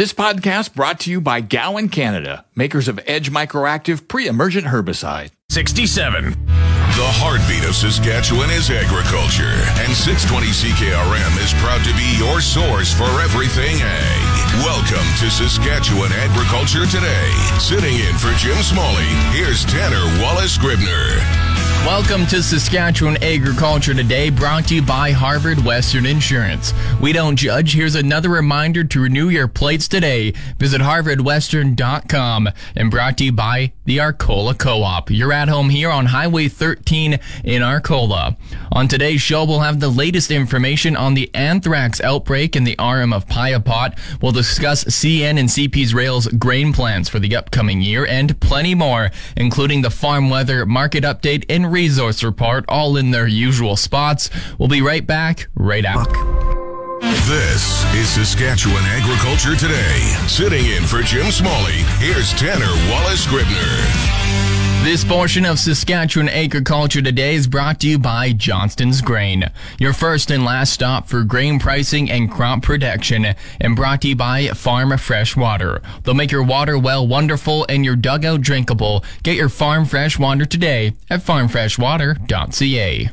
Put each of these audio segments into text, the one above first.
This podcast brought to you by Gowan Canada, makers of Edge Microactive pre-emergent herbicide. 67. The heartbeat of Saskatchewan is agriculture, and 620 CKRM is proud to be your source for everything ag. Welcome to Saskatchewan Agriculture Today. Sitting in for Jim Smalley, here's Tanner Wallace Scribner. Welcome to Saskatchewan Agriculture Today, brought to you by Harvard Western Insurance. We don't judge. Here's another reminder to renew your plates today. Visit harvardwestern.com and brought to you by the Arcola Co-op. You're at home here on Highway 13 in Arcola. On today's show, we'll have the latest information on the anthrax outbreak in the RM of Piapot. We'll discuss CN and CP's Rail's grain plans for the upcoming year and plenty more, including the farm weather market update and resource report, all in their usual spots. We'll be right back right after. This is Saskatchewan Agriculture Today. Sitting in for Jim Smalley, here's Tanner Wallace Scribner. This portion of Saskatchewan Agriculture Today is brought to you by Johnston's Grain, your first and last stop for grain pricing and crop protection, and brought to you by Farm Fresh Water. They'll make your water well wonderful and your dugout drinkable. Get your farm fresh water today at farmfreshwater.ca.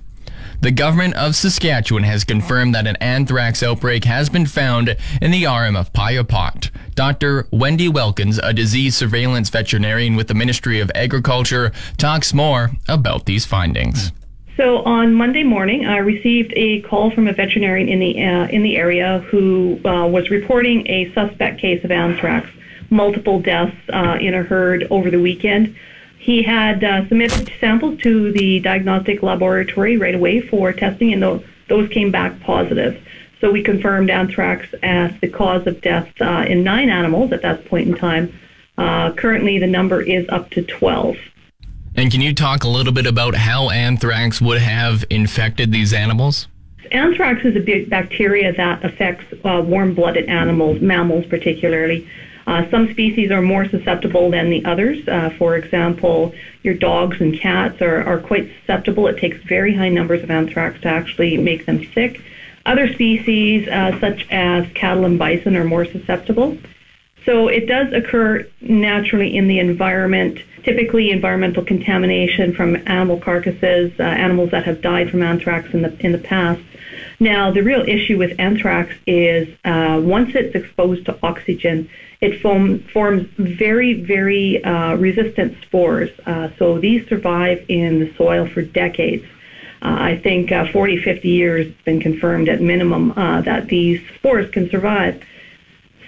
The government of Saskatchewan has confirmed that an anthrax outbreak has been found in the RM of Piapot. Dr. Wendy Wilkins, a disease surveillance veterinarian with the Ministry of Agriculture, talks more about these findings. So on Monday morning, I received a call from a veterinarian in the uh, in the area who uh, was reporting a suspect case of anthrax, multiple deaths uh, in a herd over the weekend. He had uh, submitted samples to the diagnostic laboratory right away for testing, and those, those came back positive. So we confirmed anthrax as the cause of death uh, in nine animals at that point in time. Uh, currently, the number is up to 12. And can you talk a little bit about how anthrax would have infected these animals? Anthrax is a big bacteria that affects uh, warm-blooded animals, mammals particularly. Uh, some species are more susceptible than the others. Uh, for example, your dogs and cats are, are quite susceptible. It takes very high numbers of anthrax to actually make them sick. Other species, uh, such as cattle and bison, are more susceptible. So it does occur naturally in the environment, typically environmental contamination from animal carcasses, uh, animals that have died from anthrax in the, in the past. Now, the real issue with anthrax is uh, once it's exposed to oxygen, it form, forms very, very uh, resistant spores. Uh, so these survive in the soil for decades. Uh, I think uh, 40, 50 years it's been confirmed at minimum uh, that these spores can survive.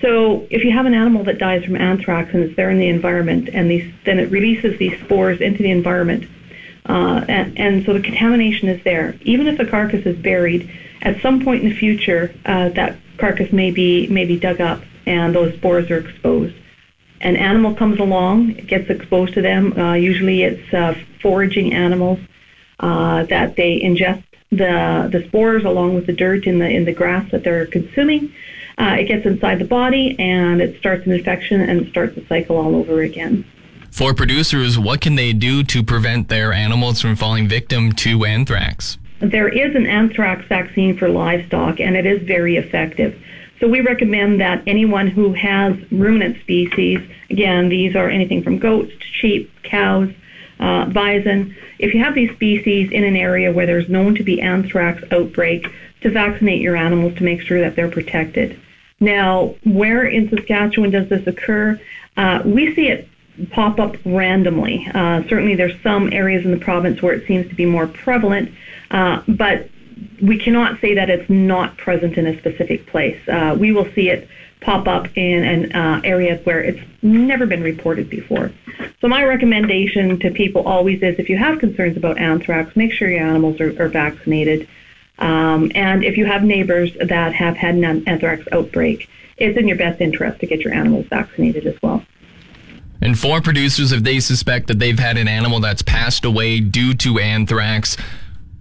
So if you have an animal that dies from anthrax and it's there in the environment, and these, then it releases these spores into the environment, and, and, so the contamination is there. Even if the carcass is buried, at some point in the future, that carcass may be may be dug up and those spores are exposed. An animal comes along, it gets exposed to them. Uh, usually, it's uh, foraging animals uh, that they ingest the the spores along with the dirt in the in the grass that they're consuming. Uh, it gets inside the body and it starts an infection and it starts the cycle all over again. For producers, what can they do to prevent their animals from falling victim to anthrax? There is an anthrax vaccine for livestock, and it is very effective. So we recommend that anyone who has ruminant species, again, these are anything from goats to sheep, cows, uh, bison, if you have these species in an area where there's known to be anthrax outbreak, to vaccinate your animals to make sure that they're protected. Now, where in Saskatchewan does this occur? Uh, we see it pop up randomly. Uh, certainly, there's some areas in the province where it seems to be more prevalent, uh, but we cannot say that it's not present in a specific place. Uh, we will see it pop up in an uh, area where it's never been reported before. So my recommendation to people always is if you have concerns about anthrax, make sure your animals are, are vaccinated. Um, and if you have neighbors that have had an anthrax outbreak, it's in your best interest to get your animals vaccinated as well. And for producers, if they suspect that they've had an animal that's passed away due to anthrax,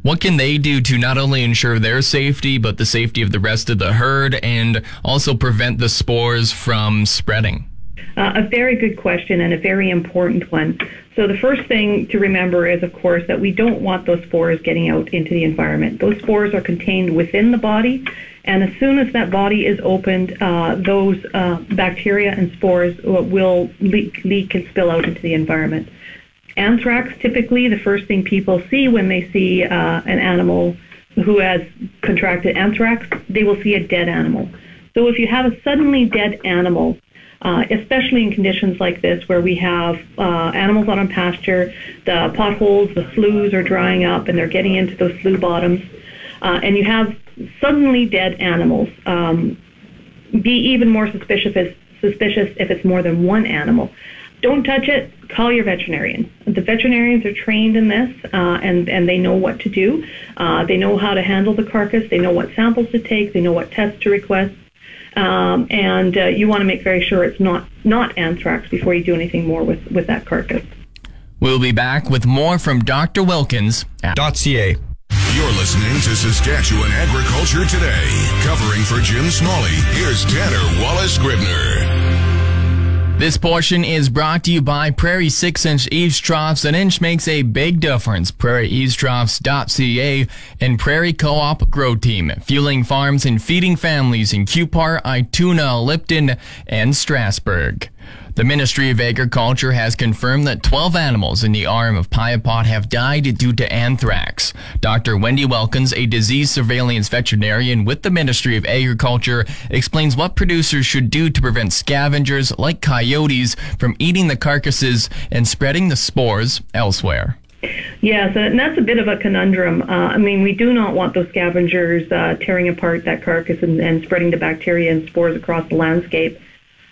what can they do to not only ensure their safety, but the safety of the rest of the herd and also prevent the spores from spreading? Uh, a very good question and a very important one. So, the first thing to remember is, of course, that we don't want those spores getting out into the environment. Those spores are contained within the body, And as soon as that body is opened, uh, those uh, bacteria and spores will leak, leak and spill out into the environment. Anthrax, typically, the first thing people see when they see uh, an animal who has contracted anthrax, they will see a dead animal. So if you have a suddenly dead animal, uh, especially in conditions like this where we have uh, animals out on pasture, the potholes, the sloughs are drying up and they're getting into those slough bottoms, uh, and you have suddenly dead animals, um, be even more suspicious suspicious if it's more than one animal. Don't touch it. Call your veterinarian. The veterinarians are trained in this, uh, and and they know what to do. Uh, they know how to handle the carcass. They know what samples to take. They know what tests to request. Um, and uh, you want to make very sure it's not not anthrax before you do anything more with with that carcass. We'll be back with more from Dr. Wilkins at .ca. You're listening to Saskatchewan Agriculture Today. Covering for Jim Smalley, here's Tanner Wallace Gribner. This portion is brought to you by Prairie 6 inch eaves troughs. An inch makes a big difference. PrairieEavesTroughs.ca and Prairie Co-op Grow Team, fueling farms and feeding families in Cupar, Ituna, Lipton, and Strasbourg. The Ministry of Agriculture has confirmed that 12 animals in the RM of Piapot have died due to anthrax. Dr. Wendy Wilkins, a disease surveillance veterinarian with the Ministry of Agriculture, explains what producers should do to prevent scavengers like coyotes from eating the carcasses and spreading the spores elsewhere. Yes, and that's a bit of a conundrum. Uh, I mean, we do not want those scavengers uh, tearing apart that carcass and, and spreading the bacteria and spores across the landscape.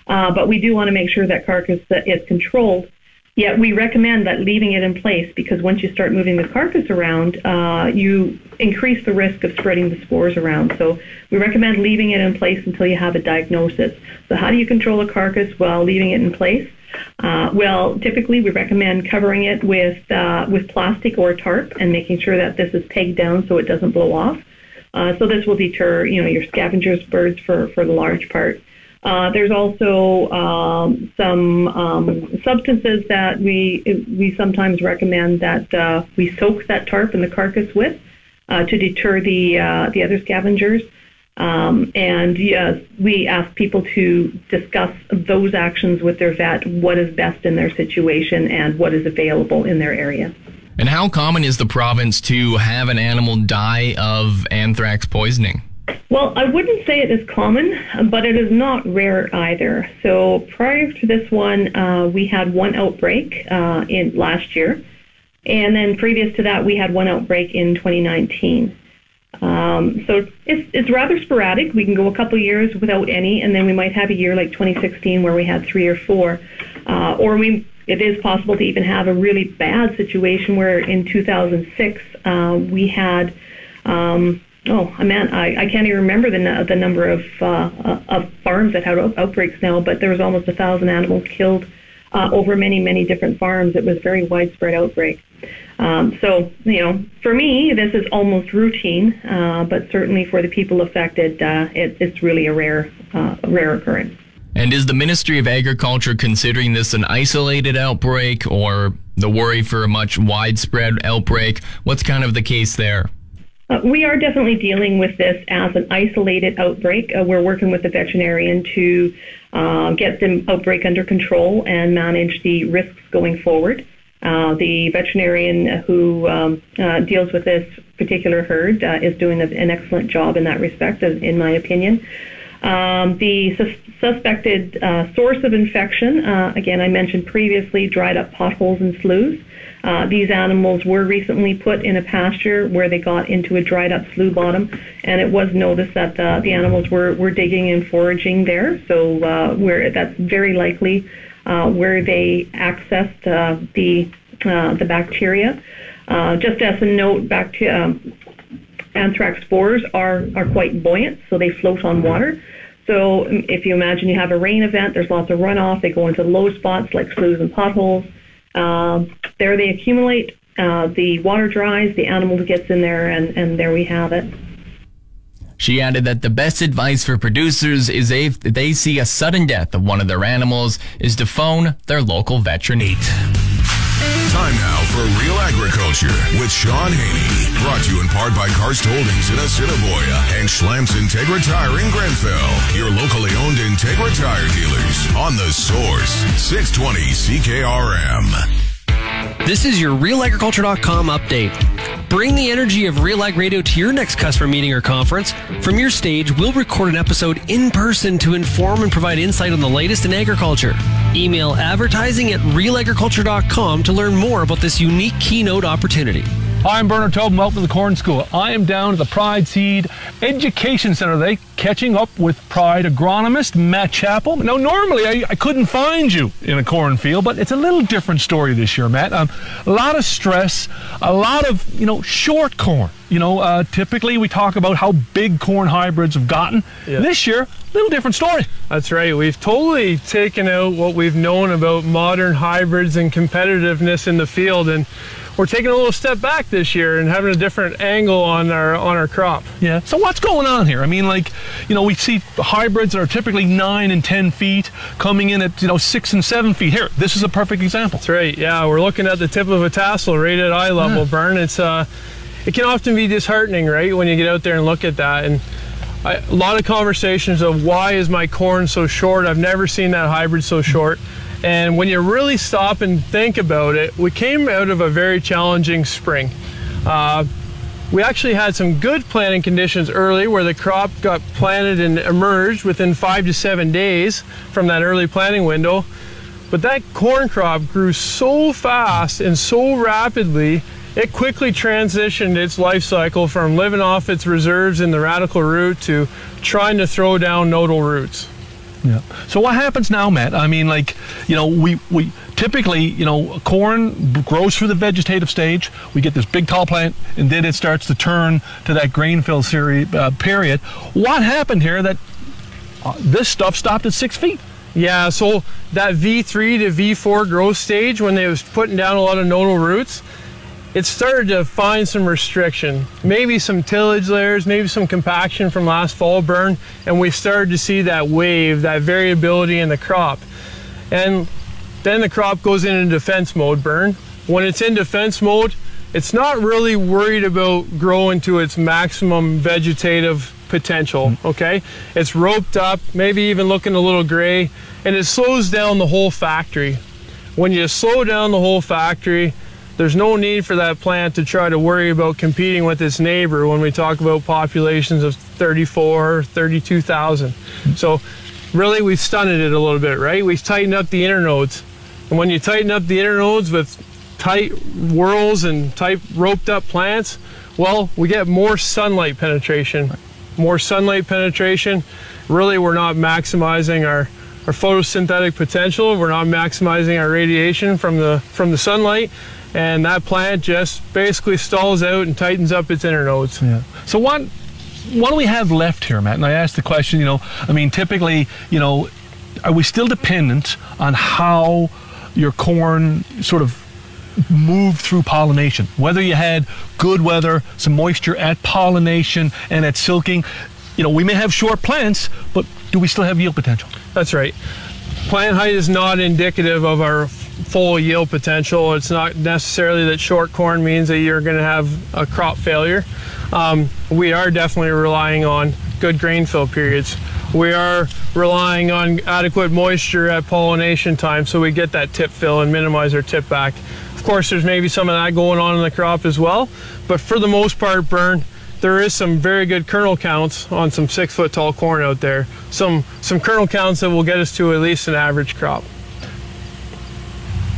Uh, but we do want to make sure that carcass is controlled. Yet we recommend that leaving it in place because once you start moving the carcass around, uh, you increase the risk of spreading the spores around. So we recommend leaving it in place until you have a diagnosis. So how do you control a carcass while leaving it in place? Uh, well, typically we recommend covering it with uh, with plastic or tarp and making sure that this is pegged down so it doesn't blow off. Uh, so this will deter, you know, your scavengers birds for for the large part. Uh, there's also um, some um, substances that we we sometimes recommend that uh, we soak that tarp and the carcass with uh, to deter the uh, the other scavengers. Um, and yes, we ask people to discuss those actions with their vet, what is best in their situation and what is available in their area. And how common is the province to have an animal die of anthrax poisoning? Well, I wouldn't say it is common, but it is not rare either. So prior to this one, uh, we had one outbreak uh, in last year, and then previous to that, we had one outbreak in 2019. Um, so it's, it's rather sporadic. We can go a couple years without any, and then we might have a year like 2016 where we had three or four, uh, or we it is possible to even have a really bad situation where in 2006 uh, we had um, oh, I mean, I, I can't even remember the the number of uh, uh, of farms that had outbreaks now, but there was almost a thousand animals killed uh, over many many different farms. It was a very widespread outbreak. Um, so you know, for me, this is almost routine, uh, but certainly for the people affected, uh, it, it's really a rare uh, a rare occurrence. And is the Ministry of Agriculture considering this an isolated outbreak or the worry for a much widespread outbreak? What's kind of the case there? Uh, we are definitely dealing with this as an isolated outbreak. Uh, we're working with the veterinarian to uh, get the outbreak under control and manage the risks going forward. Uh, the veterinarian who um, uh, deals with this particular herd uh, is doing an excellent job in that respect, in my opinion. Um, the sus- suspected source of infection, again, I mentioned previously, dried up potholes and sloughs. Uh, these animals were recently put in a pasture where they got into a dried up slough bottom, and it was noticed that uh, the animals were, were digging and foraging there. So uh, where that's very likely uh, where they accessed uh, the uh, the bacteria. Uh, just as a note, bacteria, um, anthrax spores are are quite buoyant, so they float on water. So if you imagine you have a rain event, there's lots of runoff. They go into low spots like sloughs and potholes. Um, there they accumulate. Uh, the water dries, the animal gets in there, and, and there we have it. She added that the best advice for producers is if they see a sudden death of one of their animals is to phone their local veterinarian. Time now for Real Agriculture with Shaun Haney. Brought to you in part by Karst Holdings in Assiniboia and Schlamps Integra Tire in Grenfell. Your locally owned Integra Tire dealers on the source. 620 CKRM. This is your RealAgriculture.com update. Bring the energy of Real Ag Radio to your next customer meeting or conference. From your stage, we'll record an episode in person to inform and provide insight on the latest in agriculture. Email advertising at realagriculture.com to learn more about this unique keynote opportunity. I'm Bernard Tobin. Welcome to the Corn School. I am down at the Pride Seed Education Center today, catching up with Pride agronomist Matt Chappell. Now, normally I, I couldn't find you in a cornfield, but it's a little different story this year, Matt. Um, a lot of stress, a lot of you know short corn. You know, uh, typically we talk about how big corn hybrids have gotten. Yeah. This year, little different story. That's right. We've totally taken out what we've known about modern hybrids and competitiveness in the field, and we're taking a little step back this year and having a different angle on our on our crop. Yeah. So what's going on here? I mean, like, you know, we see hybrids that are typically nine and ten feet coming in at you know six and seven feet. Here, this is a perfect example. That's right. Yeah, we're looking at the tip of a tassel right at eye level, Yeah. Bern. It's uh, it can often be disheartening, right, when you get out there and look at that. And I, a lot of conversations of why is my corn so short? I've never seen that hybrid so short. And when you really stop and think about it, we came out of a very challenging spring. Uh, we actually had some good planting conditions early where the crop got planted and emerged within five to seven days from that early planting window. But that corn crop grew so fast and so rapidly, it quickly transitioned its life cycle from living off its reserves in the radicle root to trying to throw down nodal roots. Yeah. So what happens now, Matt? I mean, like, you know, we we typically, you know, corn grows through the vegetative stage. We get this big tall plant, and then it starts to turn to that grain fill series uh, period. What happened here that uh, this stuff stopped at six feet? Yeah, so that V3 to V4 growth stage, when they was putting down a lot of nodal roots, it started to find some restriction, maybe some tillage layers, maybe some compaction from last fall Bern, and we started to see that wave, that variability in the crop. And then the crop goes into defense mode burn. When it's in defense mode, it's not really worried about growing to its maximum vegetative potential, hmm. okay? It's roped up, maybe even looking a little gray, and it slows down the whole factory. When you slow down the whole factory, there's no need for that plant to try to worry about competing with its neighbor when we talk about populations of 34, 32,000. So really we've stunted it a little bit, right? We've tightened up the internodes. And when you tighten up the internodes with tight whorls and tight roped up plants, well, we get more sunlight penetration. More sunlight penetration. Really, we're not maximizing our, our photosynthetic potential. We're not maximizing our radiation from the from the sunlight. And that plant just basically stalls out and tightens up its internodes. Yeah. So what what do we have left here, Matt? And I asked the question, you know, I mean, typically, you know, are we still dependent on how your corn sort of moved through pollination? Whether you had good weather, some moisture at pollination and at silking, you know, we may have short plants, but do we still have yield potential? That's right. Plant height is not indicative of our full yield potential. It's not necessarily that short corn means that you're going to have a crop failure. Um, we are definitely relying on good grain fill periods. We are relying on adequate moisture at pollination time so we get that tip fill and minimize our tip back. Of course, there's maybe some of that going on in the crop as well, but for the most part, Bern, there is some very good kernel counts on some six foot tall corn out there. Some some kernel counts that will get us to at least an average crop.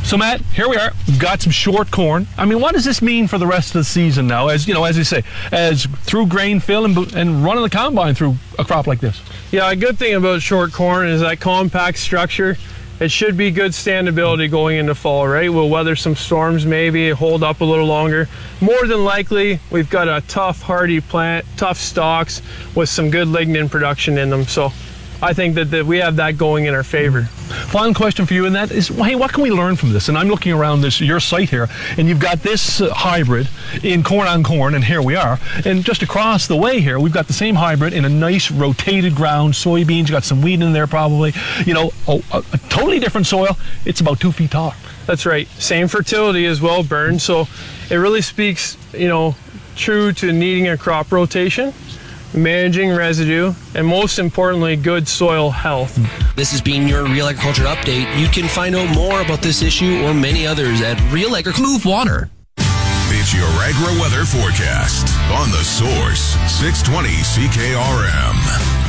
So Matt, here we are. We've got some short corn. I mean, what does this mean for the rest of the season now? As you know, as you say, as through grain fill and, and running the combine through a crop like this. Yeah, a good thing about short corn is that compact structure. It should be good standability going into fall, right? We'll weather some storms, maybe hold up a little longer. More than likely, we've got a tough, hardy plant, tough stalks with some good lignin production in them. So I think that, that we have that going in our favor. Final question for you, and that is, hey, what can we learn from this? And I'm looking around this your site here, and you've got this uh, hybrid in corn on corn, and here we are. And just across the way here, we've got the same hybrid in a nice rotated ground, soybeans. You got some wheat in there, probably. You know, a, a, a totally different soil. It's about two feet tall. That's right. Same fertility as well, Bern. So it really speaks, you know, true to needing a crop rotation, managing residue, and most importantly, good soil health. This has been your Real Agriculture Update. You can find out more about this issue or many others at Real Agriculture. Move water. It's your agri weather forecast on the source 620 CKRM.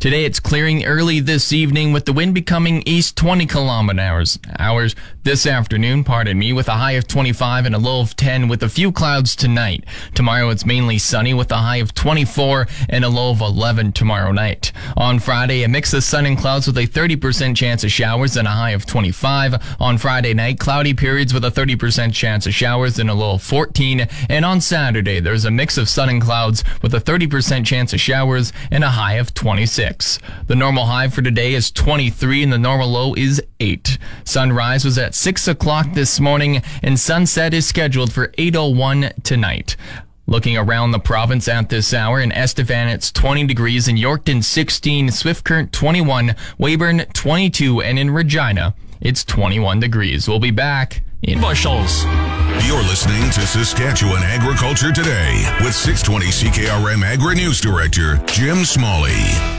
Today it's clearing early this evening with the wind becoming east 20 kilometers hours this afternoon, pardon me, with a high of 25 and a low of 10 with a few clouds tonight. Tomorrow it's mainly sunny with a high of 24 and a low of 11 tomorrow night. On Friday, a mix of sun and clouds with a 30% chance of showers and a high of 25. On Friday night, cloudy periods with a 30% chance of showers and a low of 14. And on Saturday, there's a mix of sun and clouds with a 30% chance of showers and a high of 26. The normal high for today is 23 and the normal low is 8. Sunrise was at 6 o'clock this morning and sunset is scheduled for 8.01 tonight. Looking around the province at this hour, in Estevan it's 20 degrees, in Yorkton 16, Swift Current 21, Weyburn 22, and in Regina it's 21 degrees. We'll be back in bushels. You're listening to Saskatchewan Agriculture Today with 620 CKRM Agri News Director Jim Smalley.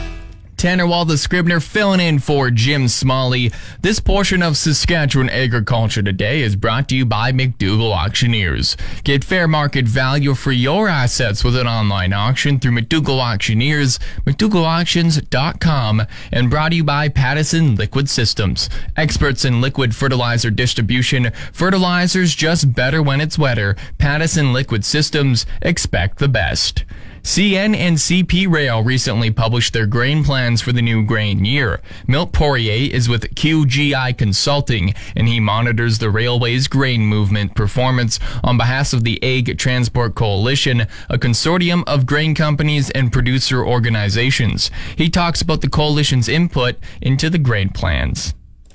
Tanner the Scribner, filling in for Jim Smalley. This portion of Saskatchewan Agriculture Today is brought to you by McDougall Auctioneers. Get fair market value for your assets with an online auction through McDougall Auctioneers, McDougallAuctions.com, and brought to you by Pattison Liquid Systems. Experts in liquid fertilizer distribution. Fertilizers just better when it's wetter. Pattison Liquid Systems. Expect the best. CN and CP Rail recently published their grain plans for the new grain year. Milt Poirier is with QGI Consulting, and he monitors the railway's grain movement performance on behalf of the Ag Transport Coalition, a consortium of grain companies and producer organizations. He talks about the coalition's input into the grain plans.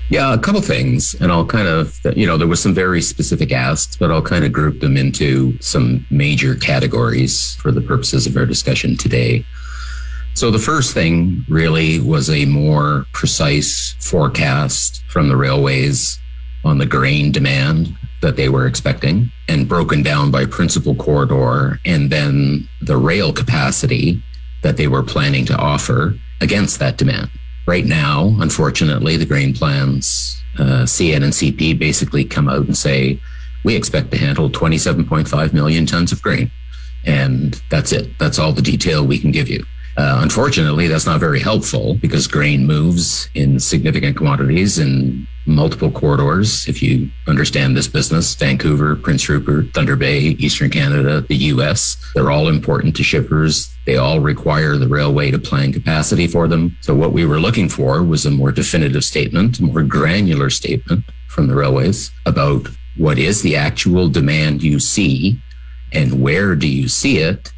Yeah, a couple things. And I'll kind of, you know, there was some very specific asks, but I'll kind of group them into some major categories for the purposes of our discussion today. So the first thing really was a more precise forecast from the railways on the grain demand that they were expecting and broken down by principal corridor and then the rail capacity that they were planning to offer against that demand. Right now, unfortunately, the grain plans, uh, CN and CP basically come out and say, we expect to handle 27.5 million tons of grain. And that's it. That's all the detail we can give you. Uh, unfortunately, that's not very helpful because grain moves in significant quantities in multiple corridors. If you understand this business, Vancouver, Prince Rupert, Thunder Bay, Eastern Canada, the US, they're all important to shippers. They all require the railway to plan capacity for them. So what we were looking for was a more definitive statement, a more granular statement from the railways about what is the actual demand you see and where do you see it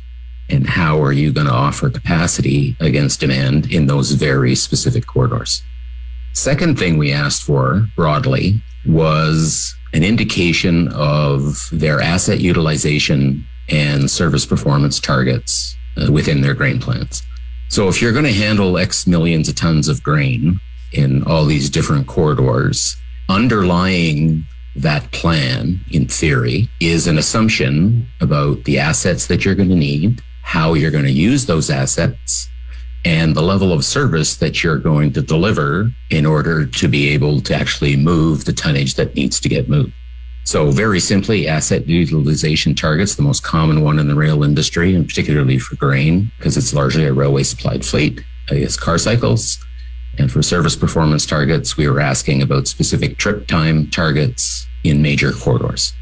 and how are you going to offer capacity against demand in those very specific corridors. Second thing we asked for broadly was an indication of their asset utilization and service performance targets uh, within their grain plans. So if you're going to handle X millions of tons of grain in all these different corridors, underlying that plan in theory is an assumption about the assets that you're going to need, how you're going to use those assets, and the level of service that you're going to deliver in order to be able to actually move the tonnage that needs to get moved. So very simply, asset utilization targets, the most common one in the rail industry, and particularly for grain, because it's largely a railway supplied fleet, is car cycles. And for service performance targets, we were asking about specific trip time targets in major corridors.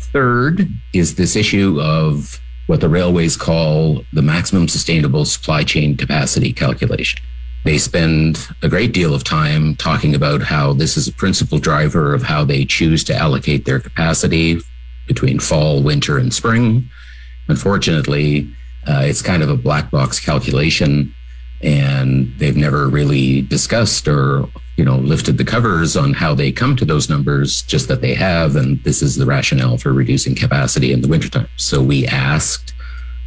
third is this issue of what the railways call the maximum sustainable supply chain capacity calculation. They spend a great deal of time talking about how this is a principal driver of how they choose to allocate their capacity between fall, winter, and spring. Unfortunately, uh, it's kind of a black box calculation, and they've never really discussed or you know lifted the covers on how they come to those numbers. Just that they have, and this is the rationale for reducing capacity in the wintertime. So we asked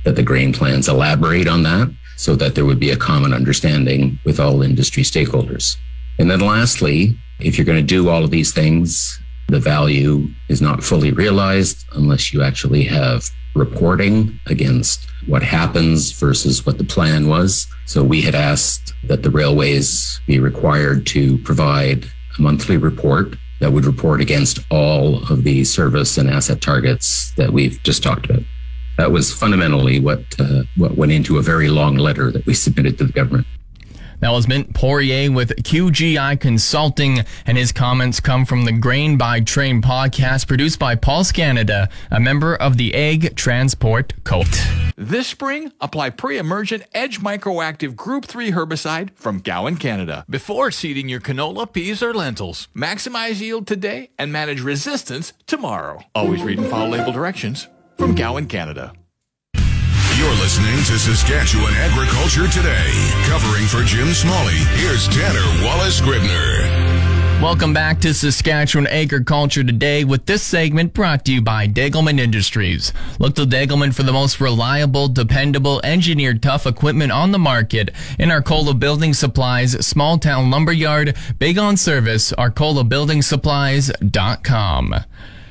that the grain plans elaborate on that so that there would be a common understanding with all industry stakeholders. And then lastly, if you're going to do all of these things, the value is not fully realized unless you actually have reporting against what happens versus what the plan was. So we had asked that the railways be required to provide a monthly report that would report against all of the service and asset targets that we've just talked about. That was fundamentally what uh, what went into a very long letter that we submitted to the government. That was Milt Poirier with QGI Consulting, and his comments come from the Grain by Train podcast produced by Pulse Canada, a member of the Ag Transport Cult. This spring, apply pre-emergent Edge Microactive Group 3 herbicide from Gowan, Canada, before seeding your canola, peas, or lentils. Maximize yield today and manage resistance tomorrow. Always read and follow label directions from Gowan, Canada. You're listening to Saskatchewan Agriculture Today. Covering for Jim Smalley, here's Tanner Wallace Gribner. Welcome back to Saskatchewan Agriculture Today with this segment brought to you by Degelman Industries. Look to Degelman for the most reliable, dependable, engineered tough equipment on the market in Arcola Building Supplies, Small Town Lumberyard, big on service, arcolabuildingsupplies.com.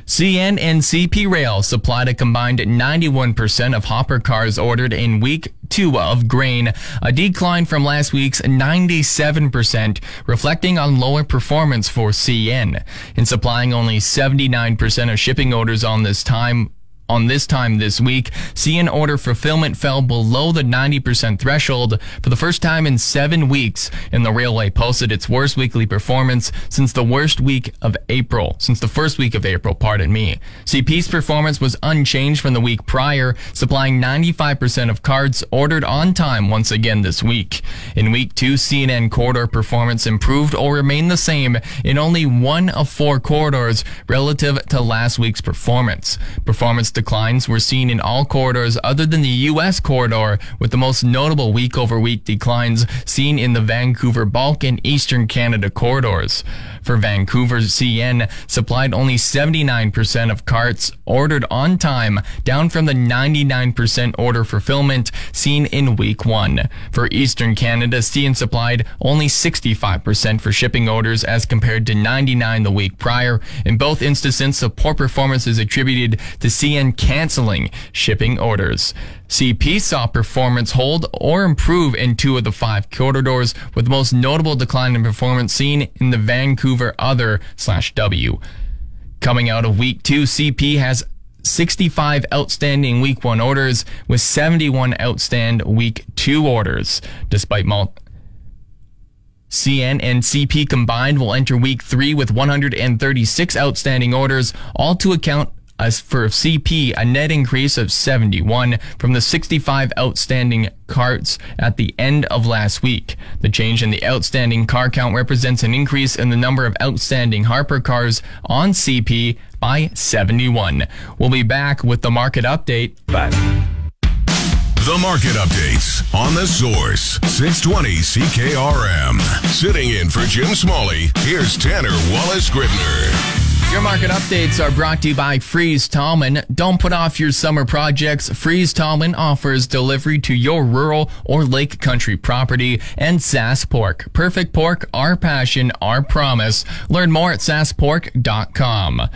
CN and CP Rail supplied a combined 91% of hopper cars ordered in week two of grain, a decline from last week's 97%, reflecting on lower performance for CN. In supplying only 79% of shipping orders on this time, on this time this week, CN order fulfillment fell below the 90% threshold for the first time in seven weeks, and the railway posted its worst weekly performance since the worst week of April, since the first week of April, pardon me. CP's performance was unchanged from the week prior, supplying 95% of cards ordered on time once again this week. In week two, CNN corridor performance improved or remained the same in only one of four corridors relative to last week's performance. Performance declines were seen in all corridors other than the U.S. corridor, with the most notable week over week declines seen in the Vancouver bulk and Eastern Canada corridors. For Vancouver, CN supplied only 79% of carts ordered on time, down from the 99% order fulfillment seen in week one. For Eastern Canada, CN supplied only 65% for shipping orders as compared to 99 the week prior. In both instances, the poor performance is attributed to CN canceling shipping orders. CP saw performance hold or improve in two of the five corridors, with the most notable decline in performance seen in the Vancouver Other slash W. Coming out of week two, CP has 65 outstanding week one orders with 71 outstand week two orders, despite mul- CN and CP combined will enter week three with 136 outstanding orders, all to account as for CP, a net increase of 71 from the 65 outstanding carts at the end of last week. The change in the outstanding car count represents an increase in the number of outstanding hopper cars on CP by 71. We'll be back with the market update. Bye. The market updates on the source 620 CKRM. Sitting in for Jim Smalley, here's Tanner Wallace Gribner. Your market updates are brought to you by Freeze Tallman. Don't put off your summer projects. Freeze Tallman offers delivery to your rural or lake country property and Sask Pork. Perfect pork, our passion, our promise. Learn more at saskpork.com.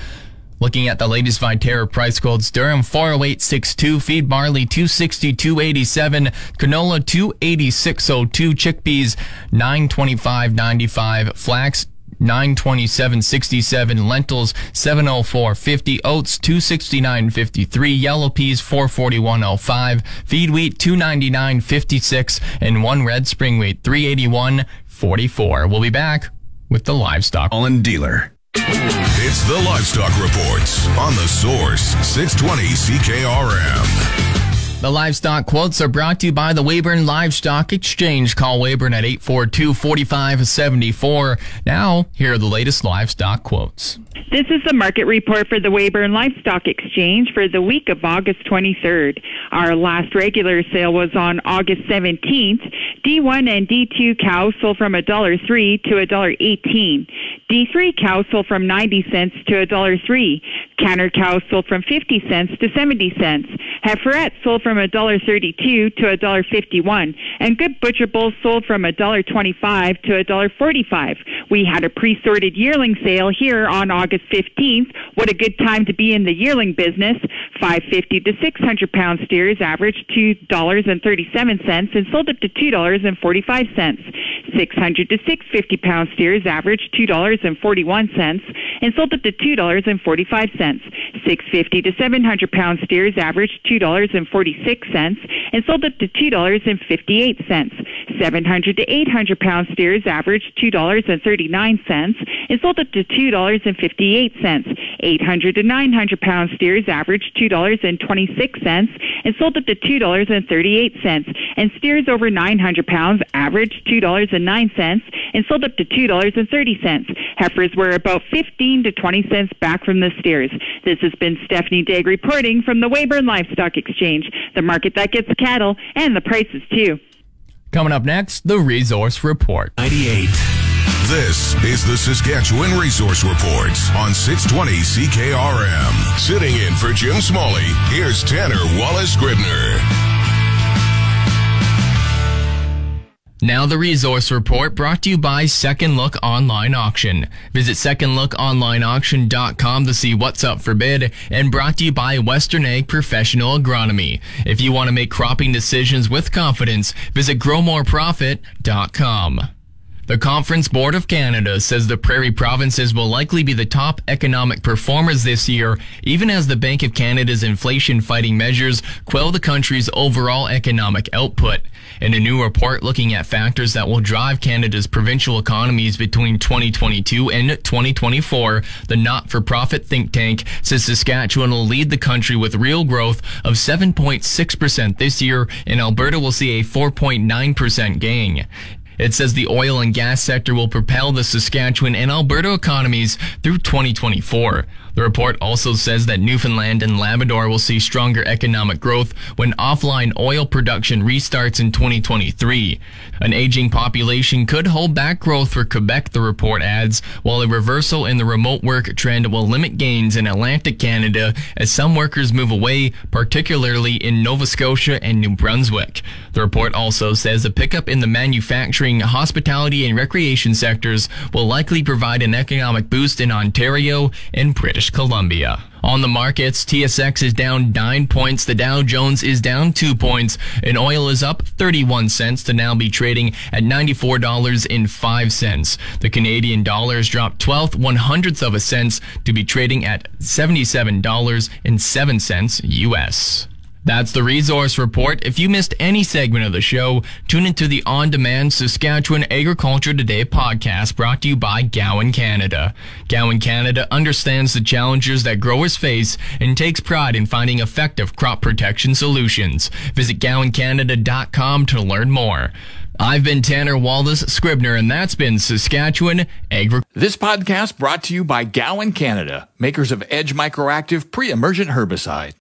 Looking at the latest Viterra price quotes, Durum 40862, feed barley 262.87, canola 286.02, chickpeas 925.95, flax 927.67 lentils 704.50 oats 269.53 yellow peas 441.05 feed wheat 299.56 and one red spring wheat 381.44 we'll be back with the livestock. In dealer. It's the Livestock Reports on the Source 620 CKRM. The livestock quotes are brought to you by the Weyburn Livestock Exchange. Call Weyburn at 842-4574. Now, here are the latest livestock quotes. This is the market report for the Weyburn Livestock Exchange for the week of August 23rd. Our last regular sale was on August 17th. D1 and D2 cows sold from $1.03 to $1.18. D3 cows sold from 90 cents to $1.03. Canner cows sold from 50 cents to 70 cents. Heiferettes sold from $1.32 to $1.51. And good butcher bulls sold from $1.25 to $1.45. We had a pre-sorted yearling sale here on August 15th. What a good time to be in the yearling business. 550 to 600 pound steers averaged $2.37 and sold up to $2.45. 600 to 650 pound steers averaged $2.41 and sold up to $2.45. 650 to 700 pound steers averaged $2.46 and sold up to $2.58. 700 to 800 pound steers averaged $2.39 and sold up to $2.58. 800 to 900 pound steers averaged $2.26 and sold up to $2.38. And steers over 900 pounds averaged $2.09 and sold up to $2.30. Heifers were about 15 to 20 cents back from the steers. This has been Stephanie Digg reporting from the Weyburn Livestock Exchange, the market that gets cattle and the prices too. Coming up next, the Resource Report. 98. This is the Saskatchewan Resource Report on 620 CKRM. Sitting in for Jim Smalley, here's Tanner Wallace Scribner. Now the resource report brought to you by Second Look Online Auction. Visit secondlookonlineauction.com to see what's up for bid and brought to you by Western Ag Professional Agronomy. If you want to make cropping decisions with confidence, visit growmoreprofit.com. The Conference Board of Canada says the prairie provinces will likely be the top economic performers this year, even as the Bank of Canada's inflation fighting measures quell the country's overall economic output. In a new report looking at factors that will drive Canada's provincial economies between 2022 and 2024, the not-for-profit think tank says Saskatchewan will lead the country with real growth of 7.6% this year, and Alberta will see a 4.9% gain. It says the oil and gas sector will propel the Saskatchewan and Alberta economies through 2024. The report also says that Newfoundland and Labrador will see stronger economic growth when offline oil production restarts in 2023. An aging population could hold back growth for Quebec, the report adds, while a reversal in the remote work trend will limit gains in Atlantic Canada as some workers move away, particularly in Nova Scotia and New Brunswick. The report also says a pickup in the manufacturing, hospitality, and recreation sectors will likely provide an economic boost in Ontario and British Columbia. On the markets, TSX is down 9 points, the Dow Jones is down 2 points, and oil is up 31 cents to now be trading at $94.05. The Canadian dollar has dropped 12 one hundredths of a cent to be trading at $77.07 US. That's the resource report. If you missed any segment of the show, tune into the on-demand Saskatchewan Agriculture Today podcast brought to you by Gowan Canada. Gowan Canada understands the challenges that growers face and takes pride in finding effective crop protection solutions. Visit gowancanada.com to learn more. I've been Tanner Wallace Scribner, and that's been Saskatchewan Agri. This podcast brought to you by Gowan Canada, makers of Edge Microactive pre-emergent herbicide.